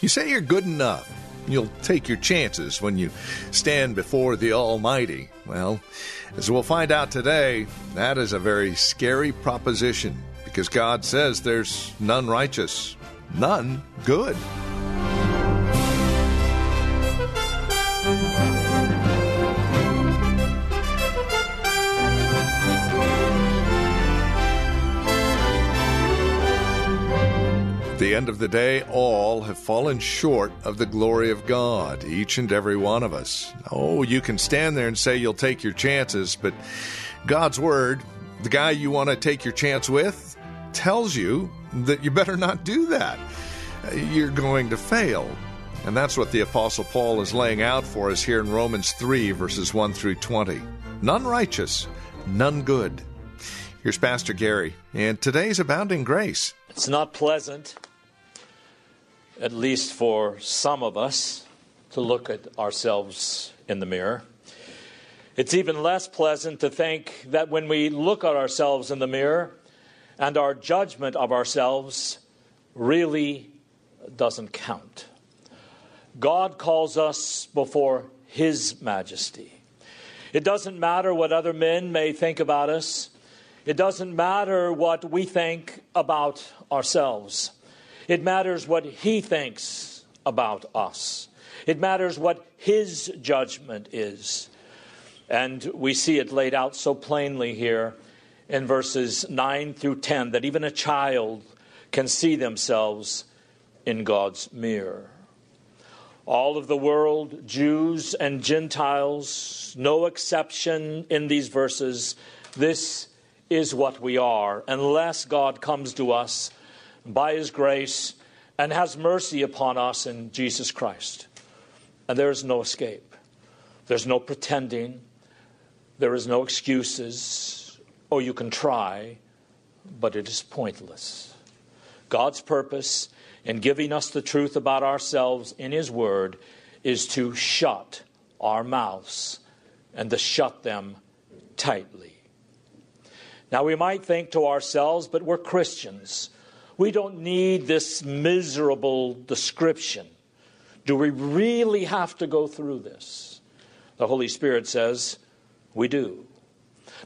You say you're good enough. You'll take your chances when you stand before the Almighty. Well, as we'll find out today, that is a very scary proposition because God says there's none righteous, none good. End of the day, all have fallen short of the glory of God, each and every one of us. Oh, you can stand there and say you'll take your chances, but God's Word, the guy you want to take your chance with, tells you that you better not do that. You're going to fail. And that's what the Apostle Paul is laying out for us here in Romans 3, verses 1 through 20. None righteous, none good. Here's Pastor Gary, and today's Abounding Grace. It's not pleasant, at least for some of us, to look at ourselves in the mirror. It's even less pleasant to think that when we look at ourselves in the mirror and our judgment of ourselves really doesn't count. God calls us before His majesty. It doesn't matter what other men may think about us. It doesn't matter what we think about ourselves. It matters what He thinks about us. It matters what His judgment is. And we see it laid out so plainly here in verses 9 through 10 that even a child can see themselves in God's mirror. All of the world, Jews and Gentiles, no exception in these verses, this is what we are, unless God comes to us by His grace and has mercy upon us in Jesus Christ. And there is no escape. There's no pretending. There is no excuses. Or you can try, but it is pointless. God's purpose in giving us the truth about ourselves in His Word is to shut our mouths and to shut them tightly. Now, we might think to ourselves, but we're Christians. We don't need this miserable description. Do we really have to go through this? The Holy Spirit says we do.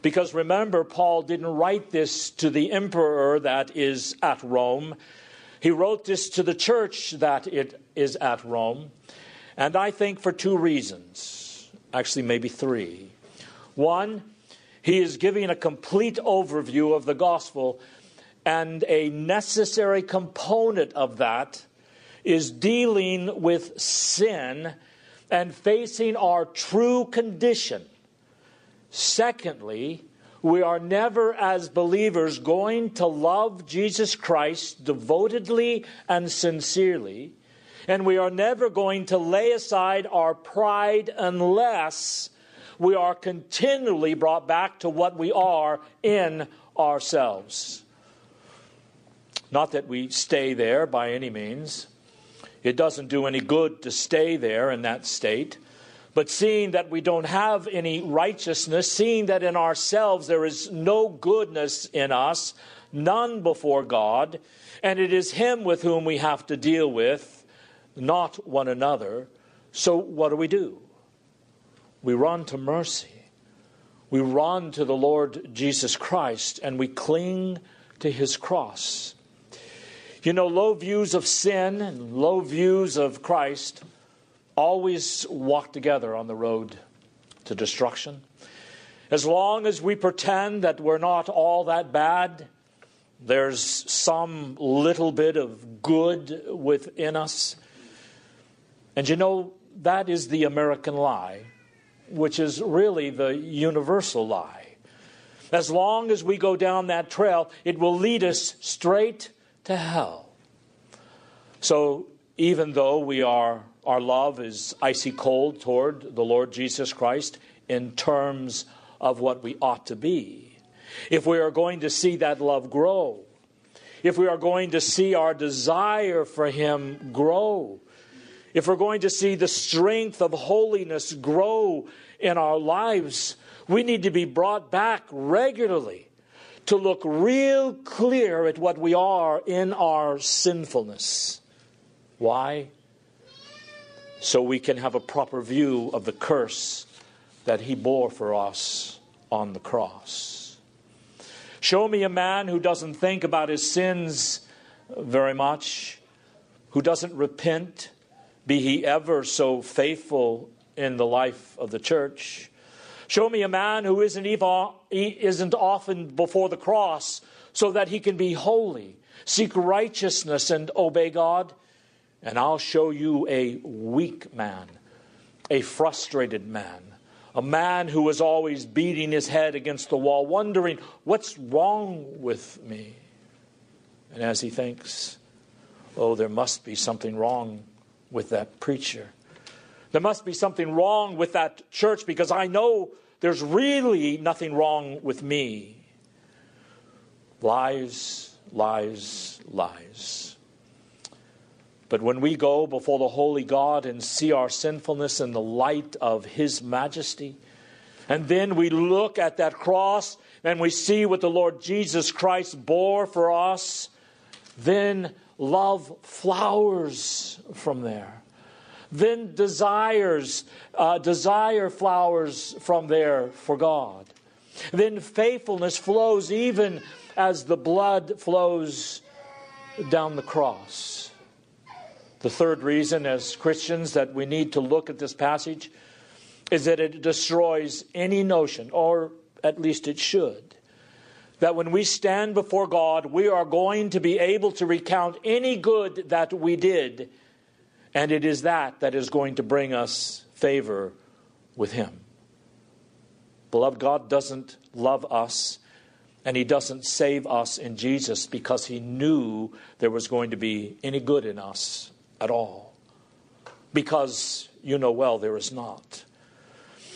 Because remember, Paul didn't write this to the emperor that is at Rome. He wrote this to the church that it is at Rome. And I think for two reasons, actually, maybe three. One, he is giving a complete overview of the gospel, and a necessary component of that is dealing with sin and facing our true condition. Secondly, we are never, as believers, going to love Jesus Christ devotedly and sincerely, and we are never going to lay aside our pride unless we are continually brought back to what we are in ourselves. Not that we stay there by any means. It doesn't do any good to stay there in that state. But seeing that we don't have any righteousness, seeing that in ourselves there is no goodness in us, none before God, and it is Him with whom we have to deal with, not one another. So what do we do? we run to mercy. We run to the Lord Jesus Christ and we cling to his cross. You know, low views of sin and low views of Christ always walk together on the road to destruction. As long as we pretend that we're not all that bad, there's some little bit of good within us. And you know, that is the American lie which is really the universal lie. As long as we go down that trail, it will lead us straight to hell. So, even though we are, our love is icy cold toward the Lord Jesus Christ in terms of what we ought to be, if we are going to see that love grow, if we are going to see our desire for Him grow, if we're going to see the strength of holiness grow in our lives, we need to be brought back regularly to look real clear at what we are in our sinfulness. Why? So we can have a proper view of the curse that He bore for us on the cross. Show me a man who doesn't think about his sins very much, who doesn't repent, be he ever so faithful in the life of the church. Show me a man who isn't, isn't often before the cross so that he can be holy, seek righteousness, and obey God and I'll show you a weak man, a frustrated man, a man who is always beating his head against the wall, wondering, what's wrong with me? And as he thinks, oh, there must be something wrong with that preacher. There must be something wrong with that church because I know there's really nothing wrong with me. Lies, lies, lies. But when we go before the holy God and see our sinfulness in the light of His majesty, and then we look at that cross and we see what the Lord Jesus Christ bore for us, then love flowers from there. Then desires, uh, desire flowers from there for God. Then faithfulness flows even as the blood flows down the cross. The third reason, as Christians, that we need to look at this passage is that it destroys any notion, or at least it should, that when we stand before God, we are going to be able to recount any good that we did, and it is that that is going to bring us favor with Him. Beloved, God doesn't love us and He doesn't save us in Jesus because He knew there was going to be any good in us at all. Because you know well there is not.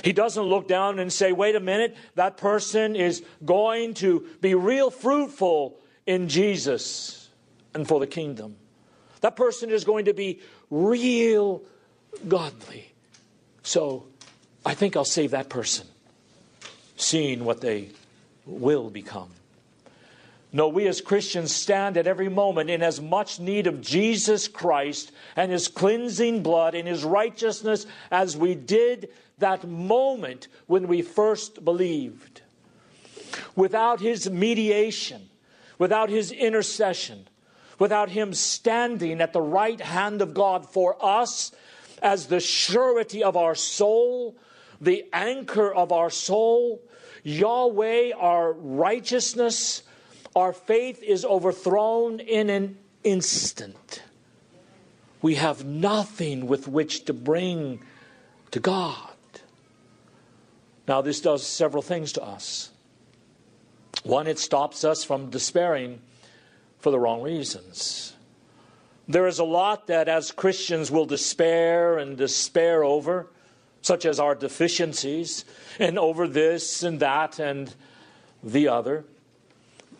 He doesn't look down and say, wait a minute, that person is going to be real fruitful in Jesus and for the kingdom. That person is going to be real godly. So I think I'll save that person, seeing what they will become. No, we as Christians stand at every moment in as much need of Jesus Christ and his cleansing blood and his righteousness as we did that moment when we first believed. Without his mediation, without his intercession, without him standing at the right hand of God for us as the surety of our soul, the anchor of our soul, Yahweh, our righteousness, our faith is overthrown in an instant. We have nothing with which to bring to God. Now, this does several things to us. One, it stops us from despairing for the wrong reasons. There is a lot that as Christians will despair and despair over, such as our deficiencies, and over this and that and the other.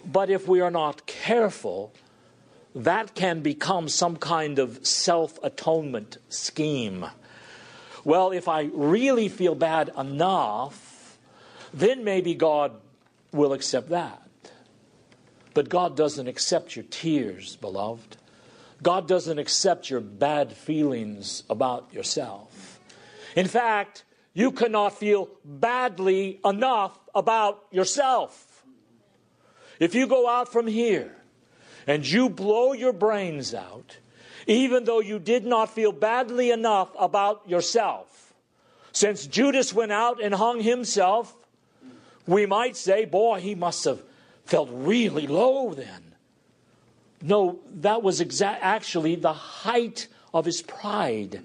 But if we are not careful, that can become some kind of self atonement scheme. Well, if I really feel bad enough, then maybe God will accept that. But God doesn't accept your tears, beloved. God doesn't accept your bad feelings about yourself. In fact, you cannot feel badly enough about yourself. If you go out from here and you blow your brains out, even though you did not feel badly enough about yourself, since Judas went out and hung himself, we might say, boy, he must have felt really low then. No, that was exa- actually the height of his pride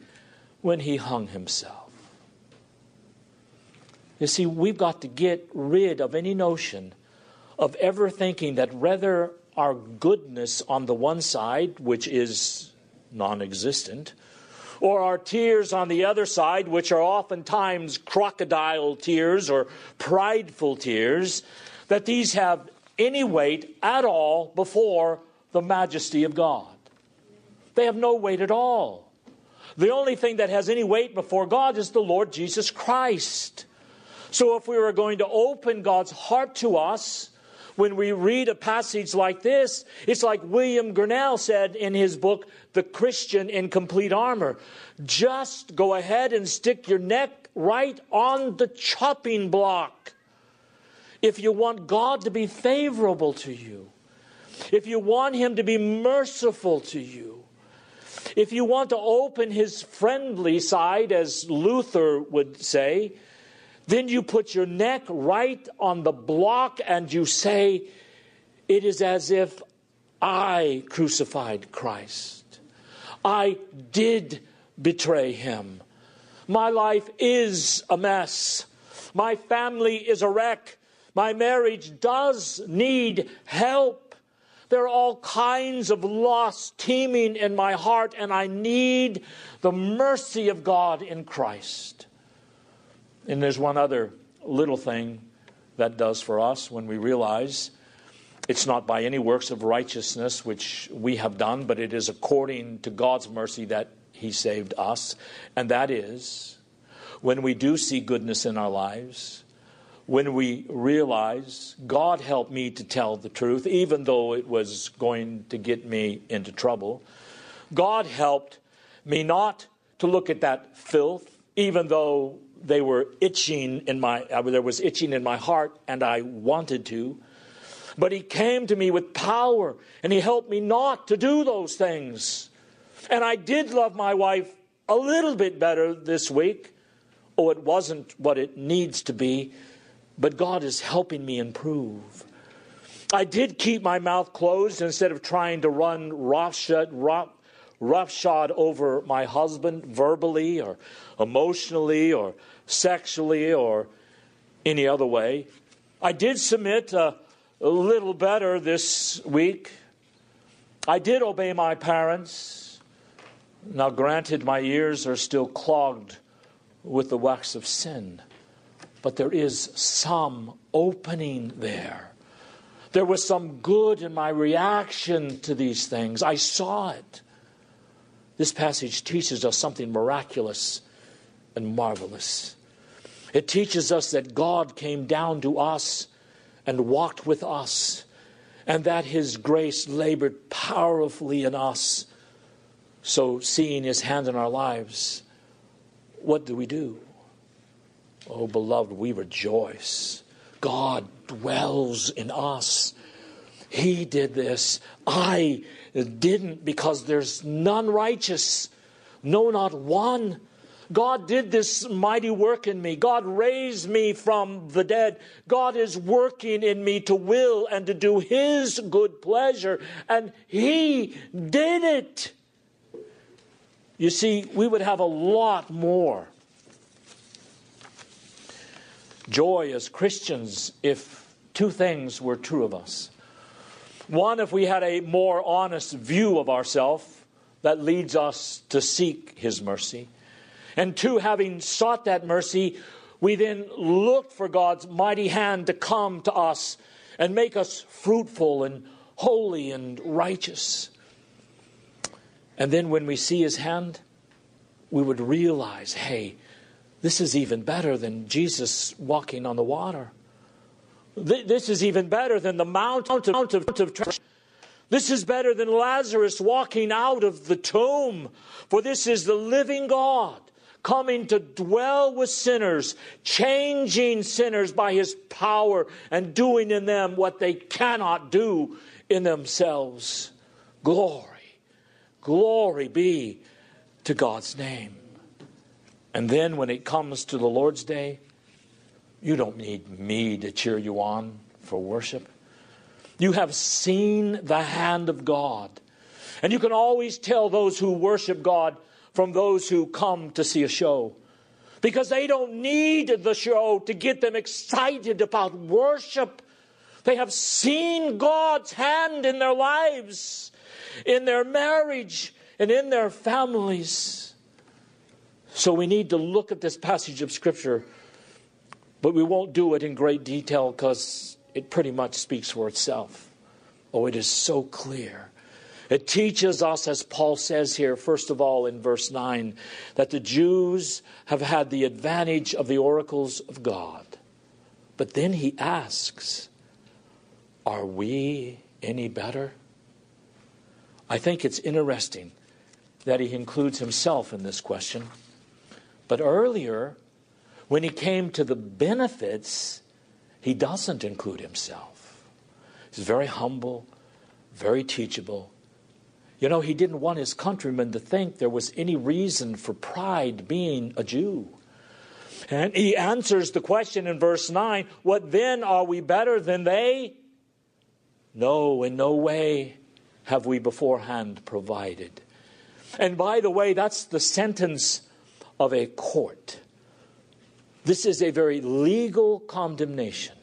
when he hung himself. You see, we've got to get rid of any notion of ever thinking that rather our goodness on the one side, which is non existent, or our tears on the other side, which are oftentimes crocodile tears or prideful tears, that these have any weight at all before the majesty of God. They have no weight at all. The only thing that has any weight before God is the Lord Jesus Christ. So if we were going to open God's heart to us, when we read a passage like this, it's like William Gurnall said in his book, The Christian in Complete Armor. Just go ahead and stick your neck right on the chopping block. If you want God to be favorable to you, if you want Him to be merciful to you, if you want to open His friendly side, as Luther would say, then you put your neck right on the block and you say, It is as if I crucified Christ. I did betray him. My life is a mess. My family is a wreck. My marriage does need help. There are all kinds of loss teeming in my heart, and I need the mercy of God in Christ. And there's one other little thing that does for us when we realize it's not by any works of righteousness which we have done, but it is according to God's mercy that He saved us. And that is when we do see goodness in our lives, when we realize God helped me to tell the truth, even though it was going to get me into trouble. God helped me not to look at that filth, even though they were itching in my uh, there was itching in my heart and I wanted to. But he came to me with power and he helped me not to do those things. And I did love my wife a little bit better this week. Oh it wasn't what it needs to be but God is helping me improve I did keep my mouth closed instead of trying to run roughshod, roughshod over my husband verbally or emotionally or sexually or any other way. I did submit a, a little better this week. I did obey my parents. Now, granted, my ears are still clogged with the wax of sin, but there is some opening there. There was some good in my reaction to these things. I saw it. This passage teaches us something miraculous and marvelous. It teaches us that God came down to us and walked with us, and that His grace labored powerfully in us. So, seeing His hand in our lives, what do we do? Oh, beloved, we rejoice. God dwells in us. He did this. I didn't because there's none righteous, no, not one. God did this mighty work in me. God raised me from the dead. God is working in me to will and to do His good pleasure, and He did it. You see, we would have a lot more joy as Christians if two things were true of us. One, if we had a more honest view of ourselves that leads us to seek His mercy. And two, having sought that mercy, we then look for God's mighty hand to come to us and make us fruitful and holy and righteous. And then when we see His hand, we would realize hey, this is even better than Jesus walking on the water. This is even better than the mount of, mount of, of This is better than Lazarus walking out of the tomb. For this is the living God coming to dwell with sinners, changing sinners by his power and doing in them what they cannot do in themselves. Glory, glory be to God's name. And then when it comes to the Lord's Day, you don't need me to cheer you on for worship. You have seen the hand of God. And you can always tell those who worship God from those who come to see a show. Because they don't need the show to get them excited about worship. They have seen God's hand in their lives, in their marriage, and in their families. So we need to look at this passage of Scripture, but we won't do it in great detail because it pretty much speaks for itself. Oh, it is so clear. It teaches us, as Paul says here, first of all in verse 9, that the Jews have had the advantage of the oracles of God. But then he asks, Are we any better? I think it's interesting that he includes himself in this question. But earlier, when he came to the benefits, he doesn't include himself. He's very humble, very teachable. You know, he didn't want his countrymen to think there was any reason for pride being a Jew. And he answers the question in verse 9 What then are we better than they? No, in no way have we beforehand provided. And by the way, that's the sentence of a court. This is a very legal condemnation.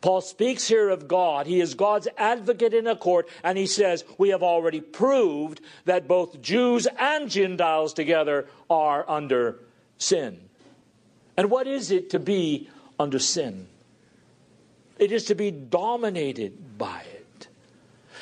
Paul speaks here of God. He is God's advocate in a court, and he says, We have already proved that both Jews and Gentiles together are under sin. And what is it to be under sin? It is to be dominated by it.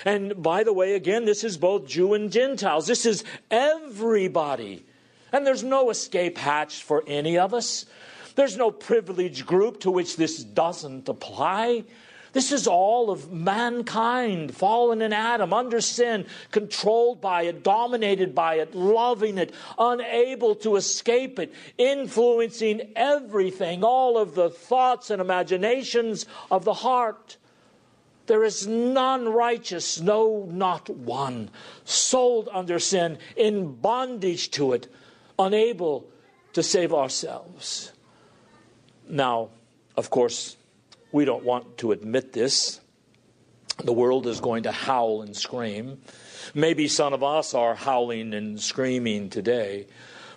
And by the way, again, this is both Jew and Gentiles. This is everybody. And there's no escape hatch for any of us. There's no privileged group to which this doesn't apply. This is all of mankind, fallen in Adam, under sin, controlled by it, dominated by it, loving it, unable to escape it, influencing everything, all of the thoughts and imaginations of the heart. There is none righteous, no, not one, sold under sin, in bondage to it, unable to save ourselves. Now, of course, we don't want to admit this. The world is going to howl and scream. Maybe some of us are howling and screaming today.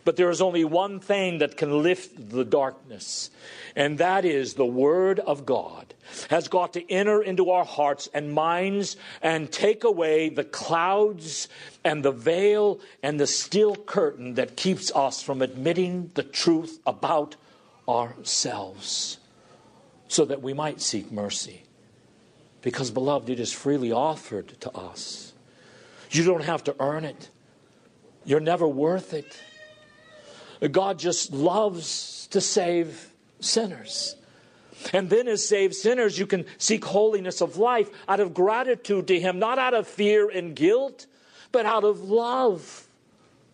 But there is only one thing that can lift the darkness, and that is the Word of God has got to enter into our hearts and minds and take away the clouds and the veil and the steel curtain that keeps us from admitting the truth about ourselves so that we might seek mercy. Because, beloved, it is freely offered to us. You don't have to earn it, you're never worth it. God just loves to save sinners. And then, as saved sinners, you can seek holiness of life out of gratitude to Him, not out of fear and guilt, but out of love,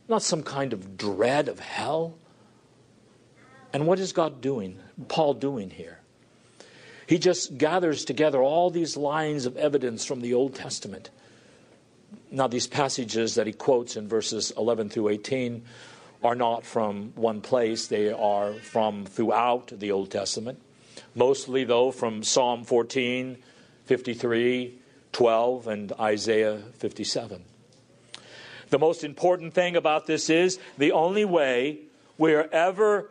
not some kind of dread of hell. And what is God doing, Paul doing here? He just gathers together all these lines of evidence from the Old Testament. Now, these passages that he quotes in verses 11 through 18 are not from one place, they are from throughout the Old Testament. Mostly, though, from Psalm 14, 53, 12, and Isaiah 57. The most important thing about this is the only way we're ever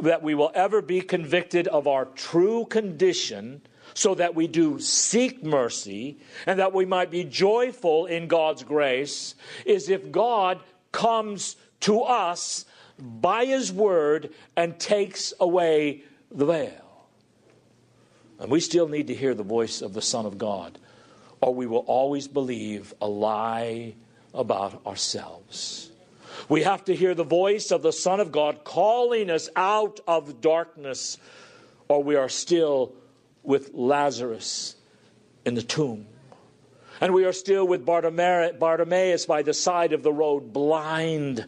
that we will ever be convicted of our true condition so that we do seek mercy and that we might be joyful in God's grace is if God comes to us by His word and takes away the veil. And we still need to hear the voice of the Son of God, or we will always believe a lie about ourselves. We have to hear the voice of the Son of God calling us out of darkness, or we are still with Lazarus in the tomb. And we are still with Bartimaeus by the side of the road, blind,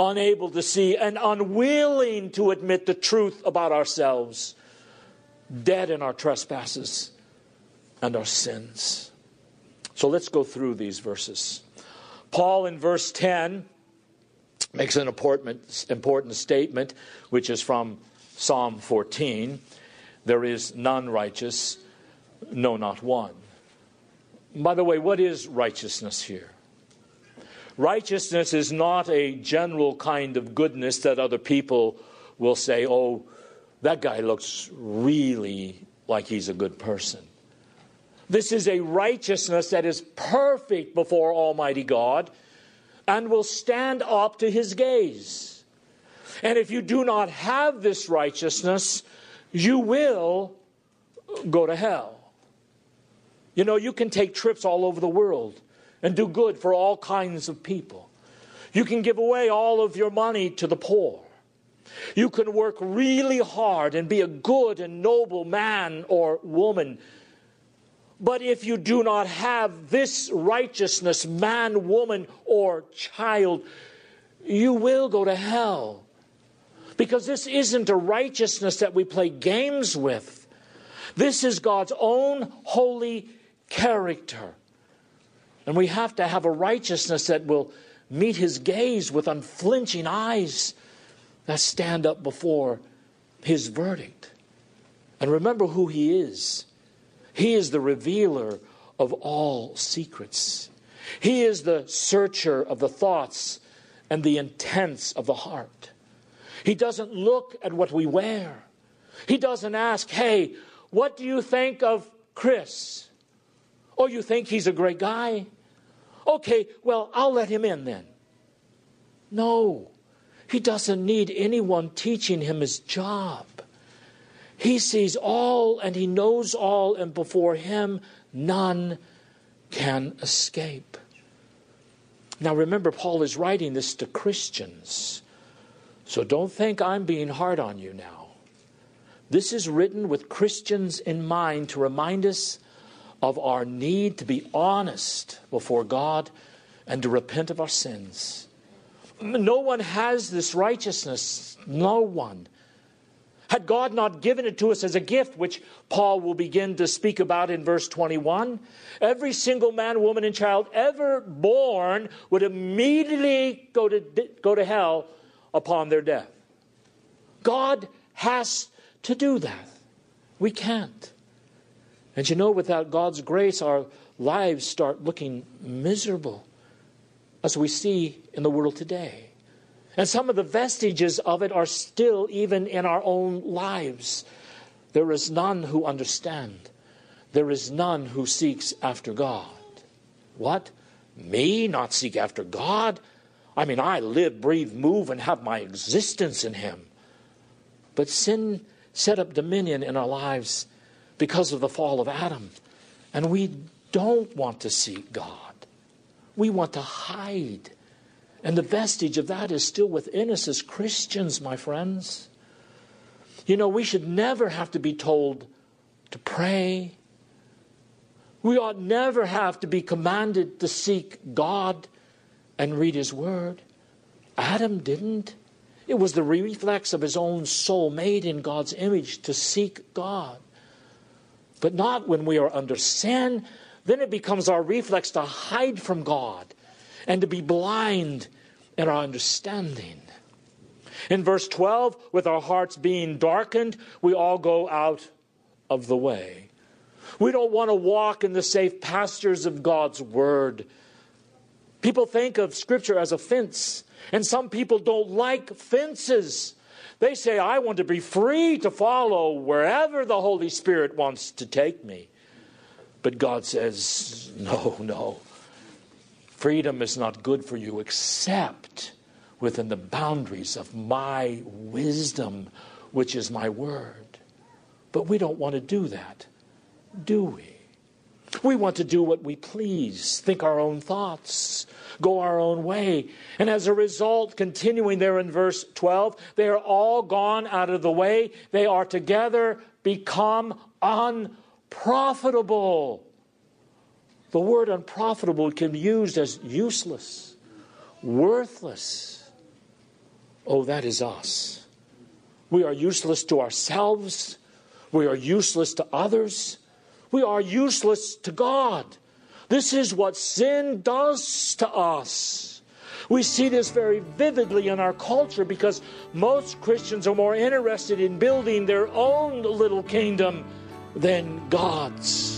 unable to see, and unwilling to admit the truth about ourselves, dead in our trespasses and our sins. So let's go through these verses. Paul in verse 10 makes an important, important statement, which is from Psalm 14 There is none righteous, no, not one. By the way, what is righteousness here? Righteousness is not a general kind of goodness that other people will say, oh, that guy looks really like he's a good person. This is a righteousness that is perfect before Almighty God and will stand up to his gaze. And if you do not have this righteousness, you will go to hell. You know, you can take trips all over the world and do good for all kinds of people. You can give away all of your money to the poor. You can work really hard and be a good and noble man or woman. But if you do not have this righteousness, man, woman, or child, you will go to hell. Because this isn't a righteousness that we play games with. This is God's own holy character. And we have to have a righteousness that will meet his gaze with unflinching eyes that stand up before his verdict. And remember who he is. He is the revealer of all secrets. He is the searcher of the thoughts and the intents of the heart. He doesn't look at what we wear. He doesn't ask, hey, what do you think of Chris? Oh, you think he's a great guy? Okay, well, I'll let him in then. No, he doesn't need anyone teaching him his job. He sees all and he knows all, and before him, none can escape. Now, remember, Paul is writing this to Christians. So don't think I'm being hard on you now. This is written with Christians in mind to remind us of our need to be honest before God and to repent of our sins. No one has this righteousness. No one. Had God not given it to us as a gift, which Paul will begin to speak about in verse 21, every single man, woman, and child ever born would immediately go to, go to hell upon their death. God has to do that. We can't. And you know, without God's grace, our lives start looking miserable, as we see in the world today. And some of the vestiges of it are still even in our own lives. There is none who understand. There is none who seeks after God. What? Me not seek after God? I mean, I live, breathe, move, and have my existence in Him. But sin set up dominion in our lives because of the fall of Adam. And we don't want to seek God, we want to hide. And the vestige of that is still within us as Christians, my friends. You know, we should never have to be told to pray. We ought never have to be commanded to seek God and read His Word. Adam didn't. It was the reflex of his own soul made in God's image to seek God but not when we are under sin. Then it becomes our reflex to hide from God and to be blind in our understanding. In verse 12, with our hearts being darkened, we all go out of the way. We don't want to walk in the safe pastures of God's word. People think of Scripture as a fence, and some people don't like fences. They say, I want to be free to follow wherever the Holy Spirit wants to take me. But God says, no, no. Freedom is not good for you except within the boundaries of my wisdom, which is my word. But we don't want to do that, do we? We want to do what we please, think our own thoughts, go our own way. And as a result, continuing there in verse 12, they are all gone out of the way. They are together become unprofitable. The word unprofitable can be used as useless, worthless. Oh, that is us. We are useless to ourselves. We are useless to others. We are useless to God. This is what sin does to us. We see this very vividly in our culture because most Christians are more interested in building their own little kingdom than God's.